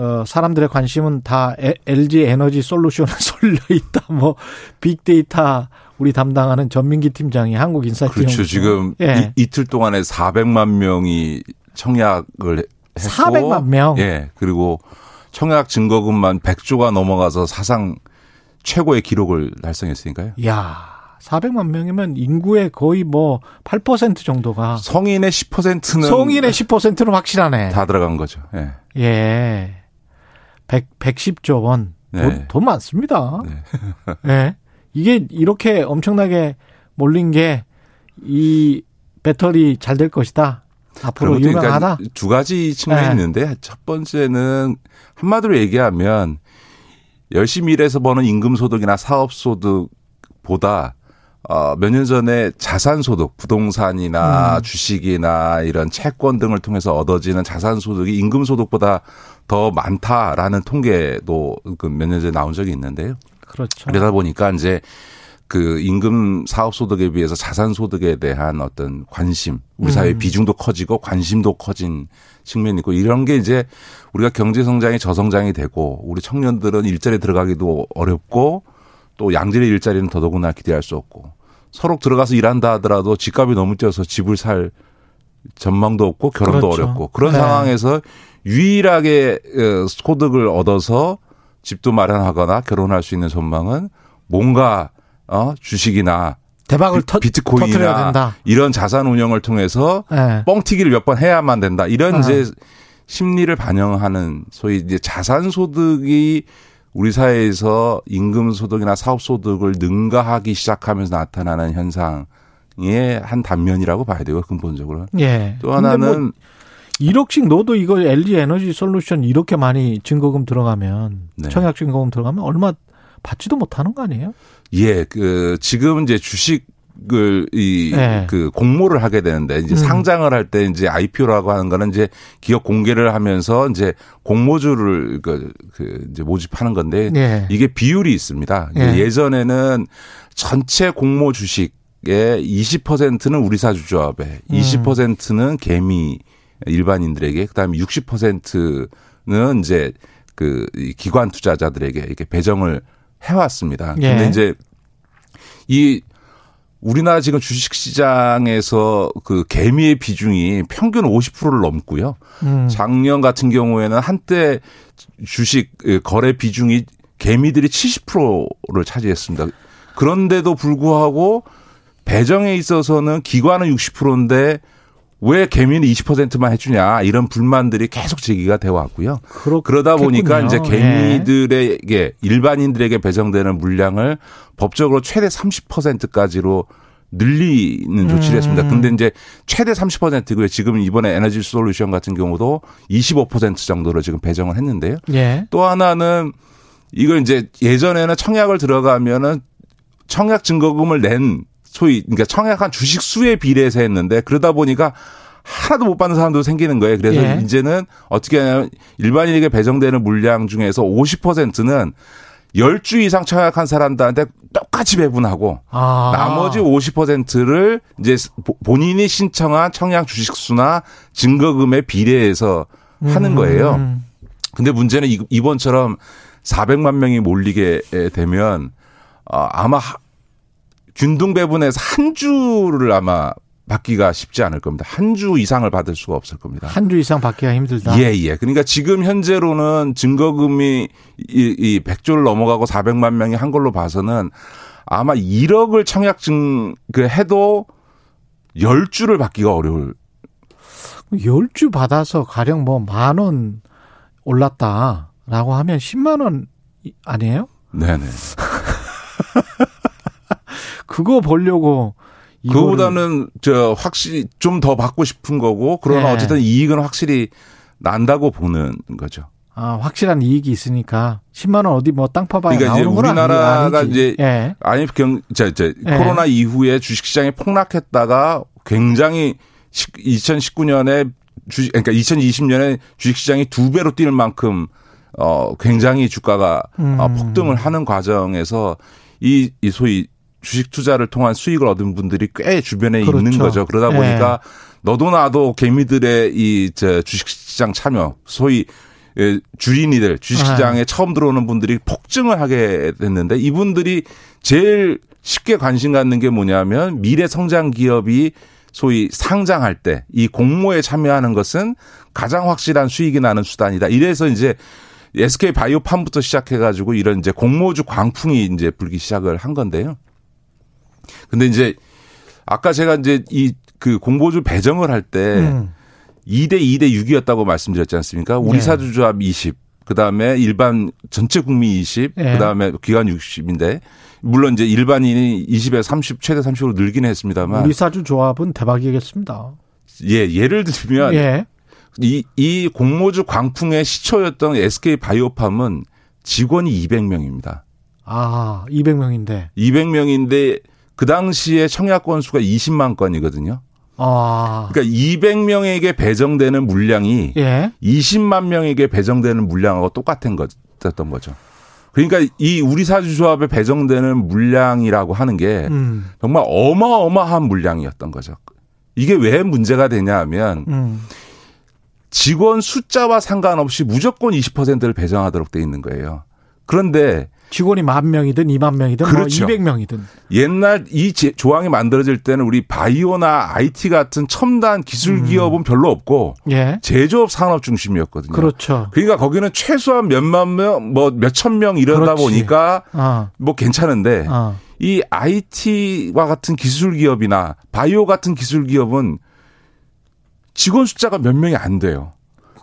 어, 사람들의 관심은 다 LG 에너지 솔루션에 쏠려 있다. 뭐 빅데이터 우리 담당하는 전민기 팀장이 한국 인사이트 그렇죠. 지금 예. 이틀 동안에 400만 명이 청약을 했고 400만 명. 예. 그리고 청약 증거금만 100조가 넘어가서 사상 최고의 기록을 달성했으니까요. 야, 400만 명이면 인구의 거의 뭐 8% 정도가 성인의 10%는 성인의 10%는 확실하네. 다 들어간 거죠. 예. 예. 100, 110조 원. 네. 돈, 돈 많습니다. 네. 예. 이게 이렇게 엄청나게 몰린 게 이 배터리 잘 될 것이다. 앞으로 것도 유명하다. 그러니까 두 가지 측면이 네. 있는데 첫 번째는 한마디로 얘기하면 열심히 일해서 버는 임금 소득이나 사업 소득보다 어, 몇 년 전에 자산 소득, 부동산이나 음. 주식이나 이런 채권 등을 통해서 얻어지는 자산 소득이 임금 소득보다 더 많다라는 통계도 그 몇 년 전에 나온 적이 있는데요. 그렇죠. 그러다 보니까 이제 그 임금 사업 소득에 비해서 자산 소득에 대한 어떤 관심, 우리 사회 의 음. 비중도 커지고 관심도 커진 측면이 있고 이런 게 이제 우리가 경제 성장이 저성장이 되고 우리 청년들은 일자리 들어가기도 어렵고 또 양질의 일자리는 더더구나 기대할 수 없고 서로 들어가서 일한다 하더라도 집값이 너무 뛰어서 집을 살 전망도 없고 결혼도 그렇죠. 어렵고 그런 네. 상황에서 유일하게 어, 소득을 얻어서 집도 마련하거나 결혼할 수 있는 전망은 뭔가 어 주식이나 대박을 비- 비트코인이나. 이런 자산 운영을 통해서 예. 뻥튀기를 몇 번 해야만 된다. 이런 아. 이제 심리를 반영하는 소위 이제 자산 소득이 우리 사회에서 임금 소득이나 사업 소득을 능가하기 시작하면서 나타나는 현상의 한 단면이라고 봐야 되고 근본적으로. 예. 또 근데 뭐 하나는 1억씩 넣어도 이거 LG 에너지 솔루션 이렇게 많이 증거금 들어가면 네. 청약 증거금 들어가면 얼마 받지도 못하는 거 아니에요? 예, 그 지금 이제 주식 을이 네. 그 공모를 하게 되는데 이제 음. 상장을 할 때 이제 IPO라고 하는 거는 이제 기업 공개를 하면서 이제 공모주를 그, 그 이제 모집하는 건데 예. 이게 비율이 있습니다. 예. 예전에는 전체 공모 주식의 20%는 우리 사 주조합에, 음. 20%는 개미 일반인들에게, 그다음에 60%는 이제 그이 기관 투자자들에게 이렇게 배정을 해왔습니다. 예. 근데 이제 이 우리나라 지금 주식 시장에서 그 개미의 비중이 평균 50%를 넘고요. 음. 작년 같은 경우에는 한때 주식 거래 비중이 개미들이 70%를 차지했습니다. 그런데도 불구하고 배정에 있어서는 기관은 60%인데 왜 개미는 20%만 해주냐 이런 불만들이 계속 제기가 되어 왔고요. 그렇, 그러다 보니까 이제. 예. 개미들에게 일반인들에게 배정되는 물량을 법적으로 최대 30%까지로 늘리는 조치를 음. 했습니다. 근데 이제 최대 30%고요. 지금 이번에 에너지 솔루션 같은 경우도 25% 정도로 지금 배정을 했는데요. 예. 또 하나는 이걸 이제 예전에는 청약을 들어가면은 청약 증거금을 낸 소위 그러니까 청약한 주식 수에 비례해서 했는데 그러다 보니까 하나도 못 받는 사람도 생기는 거예요. 그래서 예. 이제는 어떻게 하냐면 일반인에게 배정되는 물량 중에서 50%는 10주 이상 청약한 사람들한테 똑같이 배분하고 아. 나머지 50%를 이제 본인이 신청한 청약 주식 수나 증거금에 비례해서 하는 거예요. 음. 근데 문제는 이- 이번처럼 400만 명이 몰리게 되면 어, 아마 하- 균등 배분에서 한 주를 아마 받기가 쉽지 않을 겁니다. 한 주 이상을 받을 수가 없을 겁니다. 한 주 이상 받기가 힘들다. 예, 예. 그러니까 지금 현재로는 증거금이 이, 이 100조를 넘어가고 400만 명이 한 걸로 봐서는 아마 1억을 청약증 그 해도 10주를 받기가 어려울. 열주 받아서 가령 뭐 만 원 올랐다라고 하면 10만 원 아니에요? 네네. 그거 벌려고 이거를- 그거보다는 저 확실히 좀 더 받고 싶은 거고 그러나 네. 어쨌든 이익은 확실히 난다고 보는 거죠. 아, 확실한 이익이 있으니까 10만 원 어디 뭐 땅 파봐야 그러니까 이제 나오는 건 우리나라가 아니지. 이제 예. IMF 경, 저, 저, 예. 코로나 이후에 주식 시장이 폭락했다가 굉장히 2019년에 주식, 그러니까 2020년에 주식 시장이 두 배로 뛸 만큼 어, 굉장히 주가가 어, 음. 폭등을 하는 과정에서 이, 이 소위 주식 투자를 통한 수익을 얻은 분들이 꽤 주변에 그렇죠. 있는 거죠. 그러다 예. 보니까 너도 나도 개미들의 이, 저, 주식시장 참여, 소위 예, 주린이들 아. 주식시장에 처음 들어오는 분들이 폭증을 하게 됐는데 이분들이 제일 쉽게 관심 갖는 게 뭐냐면 미래 성장 기업이 소위 상장할 때 이 공모에 참여하는 것은 가장 확실한 수익이 나는 수단이다. 이래서 이제 SK 바이오팜부터 시작해가지고 이런 이제 공모주 광풍이 이제 불기 시작을 한 건데요. 근데 이제 아까 제가 이제 이 그 공모주 배정을 할때 음. 2대 2대 6이었다고 말씀드렸지 않습니까? 우리 네. 사주조합 20, 그 다음에 일반 전체 국민 20, 네. 그 다음에 기관 60인데 물론 이제 일반인이 20에 30 최대 30으로 늘기는 했습니다만 우리 사주 조합은 대박이겠습니다. 예 예를 들면 예. 이, 이 공모주 광풍의 시초였던 SK 바이오팜은 직원이 200명입니다. 아, 200명인데. 200명인데 그 당시에 청약 건수가 20만 건이거든요. 아. 그러니까 200명에게 배정되는 물량이 예. 20만 명에게 배정되는 물량하고 똑같은 거였던 거죠. 그러니까 이 우리 사주조합에 배정되는 물량이라고 하는 게 음. 정말 어마어마한 물량이었던 거죠. 이게 왜 문제가 되냐 하면 음. 직원 숫자와 상관없이 무조건 20%를 배정하도록 돼 있는 거예요. 그런데 직원이 만 명이든 2만 명이든 그렇죠. 뭐 200명이든. 옛날 이 제- 조항이 만들어질 때는 우리 바이오나 IT 같은 첨단 기술 기업은 별로 없고 예. 제조업 산업 중심이었거든요. 그렇죠. 그러니까 거기는 최소한 몇만 명, 뭐 몇천 명 이러다 그렇지. 보니까 아. 뭐 괜찮은데 아. 이 IT와 같은 기술 기업이나 바이오 같은 기술 기업은 직원 숫자가 몇 명이 안 돼요.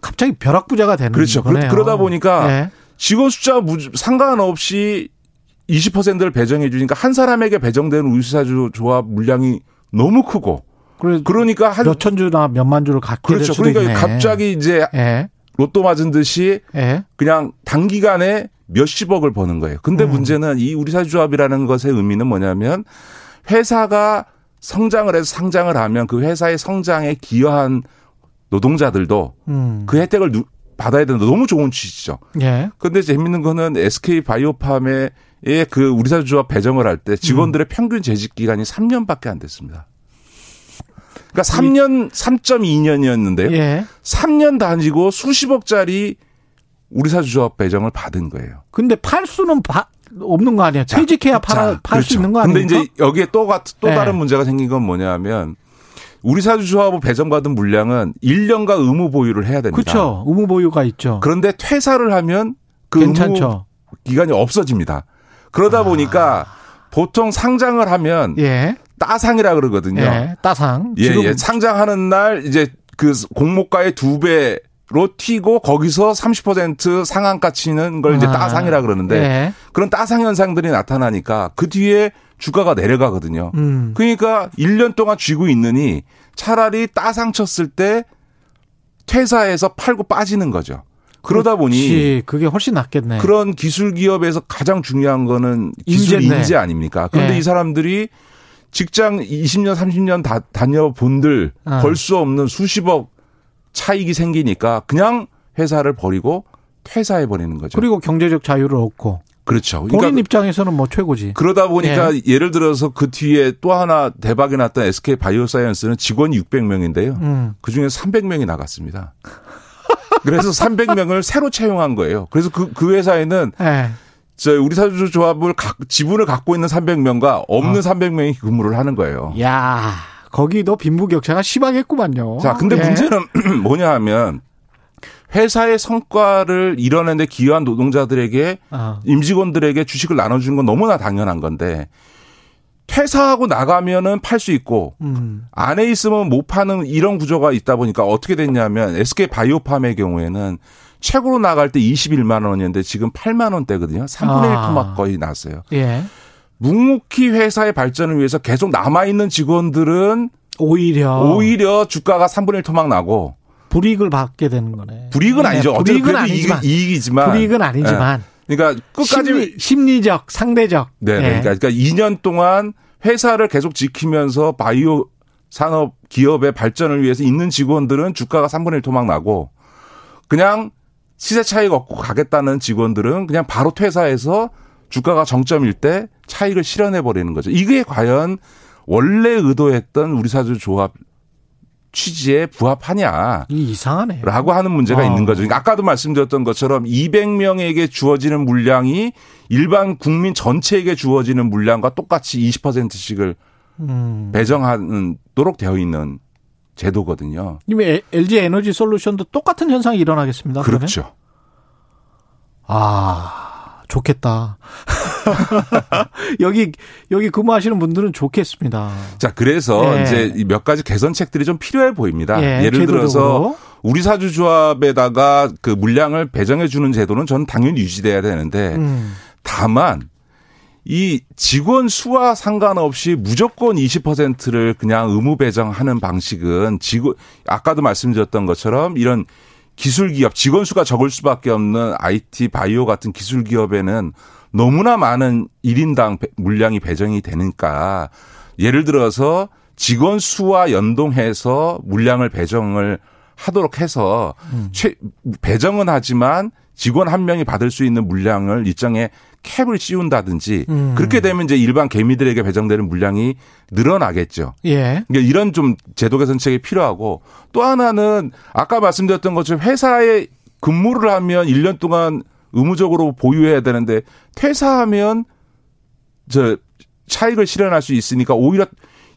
갑자기 벼락부자가 되는 그렇죠. 그러- 거네요. 그러다 보니까 예. 직원 숫자 무- 상관없이 20%를 배정해 주니까 한 사람에게 배정되는 우유사주 조합 물량이 너무 크고 그래 그러니까 한 몇천 주나 몇만 주를 갖게 될 그렇죠. 그러니까 있네. 갑자기 이제 예. 로또 맞은 듯이 예. 그냥 단기간에 몇십억을 버는 거예요. 근데 음. 문제는 이 우리 사주조합이라는 것의 의미는 뭐냐면 회사가 성장을 해서 상장을 하면 그 회사의 성장에 기여한 노동자들도 음. 그 혜택을 누- 받아야 된다. 너무 좋은 취지죠. 예. 근데 재밌는 거는 SK 바이오팜의 그 우리사주조합 배정을 할 때 직원들의 평균 재직 기간이 3년밖에 안 됐습니다. 그러니까 3년 3.2년이었는데요. 예. 3년 다니고 수십억짜리 우리사주조합 배정을 받은 거예요. 근데 팔 수는 바- 없는 거 아니야? 퇴직해야 팔 자, 수 그렇죠. 있는 거 근데 아닙니까? 이제 여기에 또, 같- 또 네. 다른 문제가 생긴 건 뭐냐면 우리 사주조합 배정받은 물량은 1년간 의무 보유를 해야 됩니다. 그렇죠. 의무 보유가 있죠. 그런데 퇴사를 하면 그 괜찮죠. 의무 기간이 없어집니다. 그러다 보니까 보통 상장을 하면 예. 따상이라 그러거든요. 예. 따상. 예, 예. 상장하는 날 이제 그 공모가의 두 배로 튀고 거기서 30% 상한가 치는 걸 이제 아, 따상이라 그러는데 예. 그런 따상 현상들이 나타나니까 그 뒤에 주가가 내려가거든요. 음. 그러니까 1년 동안 쥐고 있느니 차라리 따상 쳤을 때 퇴사해서 팔고 빠지는 거죠. 그러다 보니 그렇지. 그게 훨씬 낫겠네. 그런 기술 기업에서 가장 중요한 거는 기술 인재네. 인재 아닙니까? 그런데 네. 이 사람들이 직장 20년, 30년 다 다녀본들 어. 벌수 없는 수십억 차익이 생기니까 그냥 회사를 버리고 퇴사해 버리는 거죠. 그리고 경제적 자유를 얻고 그렇죠. 본인 그러니까 입장에서는 뭐 최고지. 그러다 보니까 예 를 들어서 그 뒤에 또 하나 대박이 났던 SK 바이오사이언스는 직원이 600명인데요. 음. 그 중에 300명이 나갔습니다. 그래서 300명을 새로 채용한 거예요. 그래서 그, 그 회사에는 예. 저 우리 사주 조합을 각, 지분을 갖고 있는 300명과 없는 300명이 근무를 하는 거예요. 야, 거기도 빈부격차가 심하겠구만요. 자, 근데 예. 문제는 뭐냐 하면 회사의 성과를 이뤄내는데 기여한 노동자들에게 어. 임직원들에게 주식을 나눠주는 건 너무나 당연한 건데 퇴사하고 나가면은 팔 수 있고 음. 안에 있으면 못 파는 이런 구조가 있다 보니까 어떻게 됐냐면 SK 바이오팜의 경우에는 최고로 나갈 때 21만 원이었는데 지금 8만 원대거든요. 3분의 1 아. 토막 거의 났어요. 예. 묵묵히 회사의 발전을 위해서 계속 남아 있는 직원들은 오히려 오히려 주가가 3분의 1 토막 나고 불이익을 받게 되는 거네. 불이익은 네, 아니죠. 불이익은 아니지만 이익, 이익이지만. 불이익은 아니지만 예. 그러니까 끝까지 심리, 적 상대적. 네, 예. 네. 그러니까, 그러니까 2년 동안 회사를 계속 지키면서 바이오 산업 기업의 발전을 위해서 있는 직원들은 주가가 3분의 1 토막 나고 그냥 시세 차익 얻고 가겠다는 직원들은 그냥 바로 퇴사해서 주가가 정점일 때 차익을 실현해 버리는 거죠. 이게 과연 원래 의도했던 우리 사주 조합 취지에 부합하냐? 이 이상하네. 라고 하는 문제가 어. 있는 거죠. 그러니까 아까도 말씀드렸던 것처럼 200명에게 주어지는 물량이 일반 국민 전체에게 주어지는 물량과 똑같이 20%씩을 음. 배정하도록 되어 있는 제도거든요. 이미 LG 에너지 솔루션도 똑같은 현상이 일어나겠습니다. 그러면? 그렇죠. 아, 좋겠다. 여기, 여기 근무하시는 분들은 좋겠습니다. 자, 그래서 예. 이제 이몇 가지 개선책들이 좀 필요해 보입니다. 예, 예를 들어서. 우리 사주 조합에다가 그 물량을 배정해 주는 제도는 전 당연히 유지돼야 되는데 음. 다만 이 직원 수와 상관없이 무조건 20%를 그냥 의무 배정하는 방식은 직원 아까도 말씀드렸던 것처럼 이런 기술 기업 직원 수가 적을 수밖에 없는 IT 바이오 같은 기술 기업에는 너무나 많은 1인당 배- 물량이 배정이 되니까 예를 들어서 직원 수와 연동해서 물량을 배정을 하도록 해서 최, 배정은 하지만 직원 한 명이 받을 수 있는 물량을 일정의 캡을 씌운다든지 음. 그렇게 되면 이제 일반 개미들에게 배정되는 물량이 늘어나겠죠. 예. 그러니까 이런 좀 제도 개선책이 필요하고 또 하나는 아까 말씀드렸던 것처럼 회사에 근무를 하면 1년 동안 의무적으로 보유해야 되는데 퇴사하면 저 차익을 실현할 수 있으니까 오히려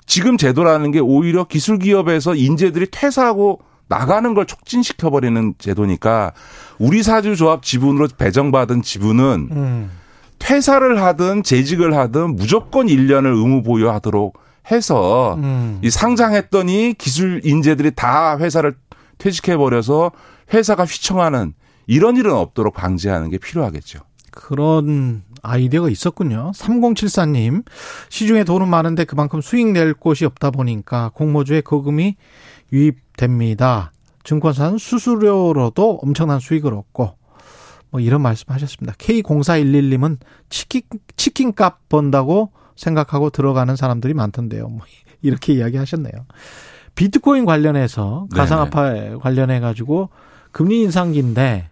지금 제도라는 게 오히려 기술 기업에서 인재들이 퇴사하고 나가는 걸 촉진시켜 버리는 제도니까 우리 사주 조합 지분으로 배정받은 지분은 음. 퇴사를 하든 재직을 하든 무조건 1년을 의무 보유하도록 해서 음. 이 상장했더니 기술 인재들이 다 회사를 퇴직해 버려서 회사가 휘청하는 이런 일은 없도록 방지하는 게 필요하겠죠. 그런 아이디어가 있었군요. 3074님, 시중에 돈은 많은데 그만큼 수익 낼 곳이 없다 보니까 공모주에 거금이 유입됩니다. 증권사는 수수료로도 엄청난 수익을 얻고, 뭐 이런 말씀 하셨습니다. K0411님은 치킨, 치킨값 번다고 생각하고 들어가는 사람들이 많던데요. 뭐 이렇게 이야기 하셨네요. 비트코인 관련해서 가상화폐 관련해 가지고 금리 인상기인데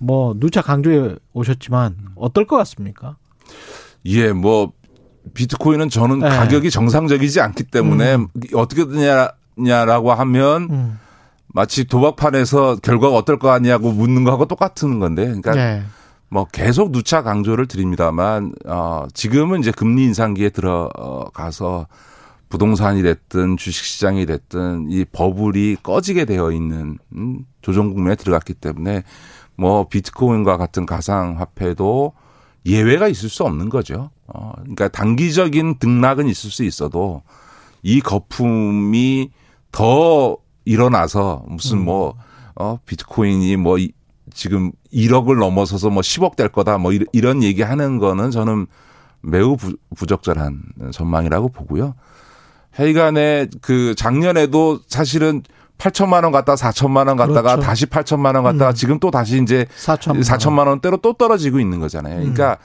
뭐 누차 강조해 오셨지만 어떨 것 같습니까? 예, 뭐 비트코인은 저는 네. 가격이 정상적이지 않기 때문에 어떻게 되냐라고 하면 음. 마치 도박판에서 결과가 어떨 거 같냐고 묻는 거하고 똑같은 건데, 그러니까 네. 뭐 계속 누차 강조를 드립니다만 어 지금은 이제 금리 인상기에 들어가서 부동산이 됐든 주식 시장이 됐든 이 버블이 꺼지게 되어 있는 음, 조정 국면에 들어갔기 때문에 뭐 비트코인과 같은 가상 화폐도 예외가 있을 수 없는 거죠. 어 그러니까 단기적인 등락은 있을 수 있어도 이 거품이 더 일어나서 무슨 뭐, 어, 비트코인이 뭐, 이- 지금 1억을 넘어서서 뭐 10억 될 거다 뭐 이런- 이런 얘기 하는 거는 저는 매우 부, 부적절한 전망이라고 보고요. 하여간에 그 작년에도 사실은 8천만 원 갔다 4천만 원 갔다가 그렇죠. 다시 8천만 원 갔다가 음. 지금 또 다시 이제 4천만 4천만 원대로 또 떨어지고 있는 거잖아요. 음. 그러니까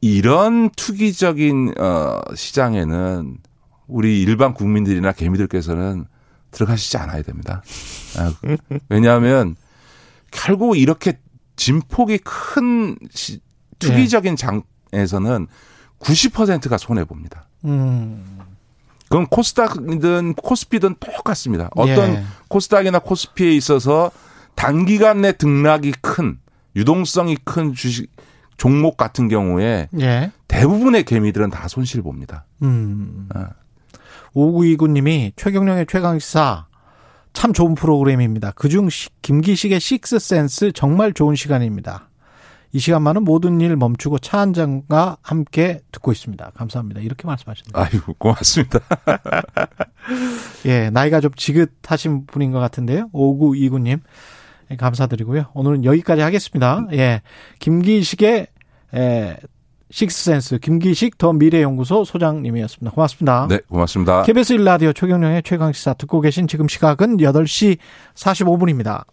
이런 투기적인 어 시장에는 우리 일반 국민들이나 개미들께서는 들어가시지 않아야 됩니다. 아, 왜냐하면 결국 이렇게 진폭이 큰 시- 투기적인 장에서는 90%가 손해 봅니다. 음. 그건 코스닥이든 코스피든 똑같습니다. 어떤 예. 코스닥이나 코스피에 있어서 단기간 내 등락이 큰 유동성이 큰 주식 종목 같은 경우에 예. 대부분의 개미들은 다 손실 봅니다. 음. 아. 5929님이 최경령의 최강시사 참 좋은 프로그램입니다. 그중 시- 김기식의 식스센스 정말 좋은 시간입니다. 이 시간만은 모든 일 멈추고 차 한 잔과 함께 듣고 있습니다. 감사합니다. 이렇게 말씀하셨네요. 아이고 고맙습니다. 예, 나이가 좀 지긋하신 분인 것 같은데요. 5929님. 예, 감사드리고요. 오늘은 여기까지 하겠습니다. 예. 김기식의 에, 식스센스 김기식 더 미래연구소 소장님이었습니다. 고맙습니다. 네, 고맙습니다. KBS 1라디오 최경령의 최강시사 듣고 계신 지금 시각은 8시 45분입니다.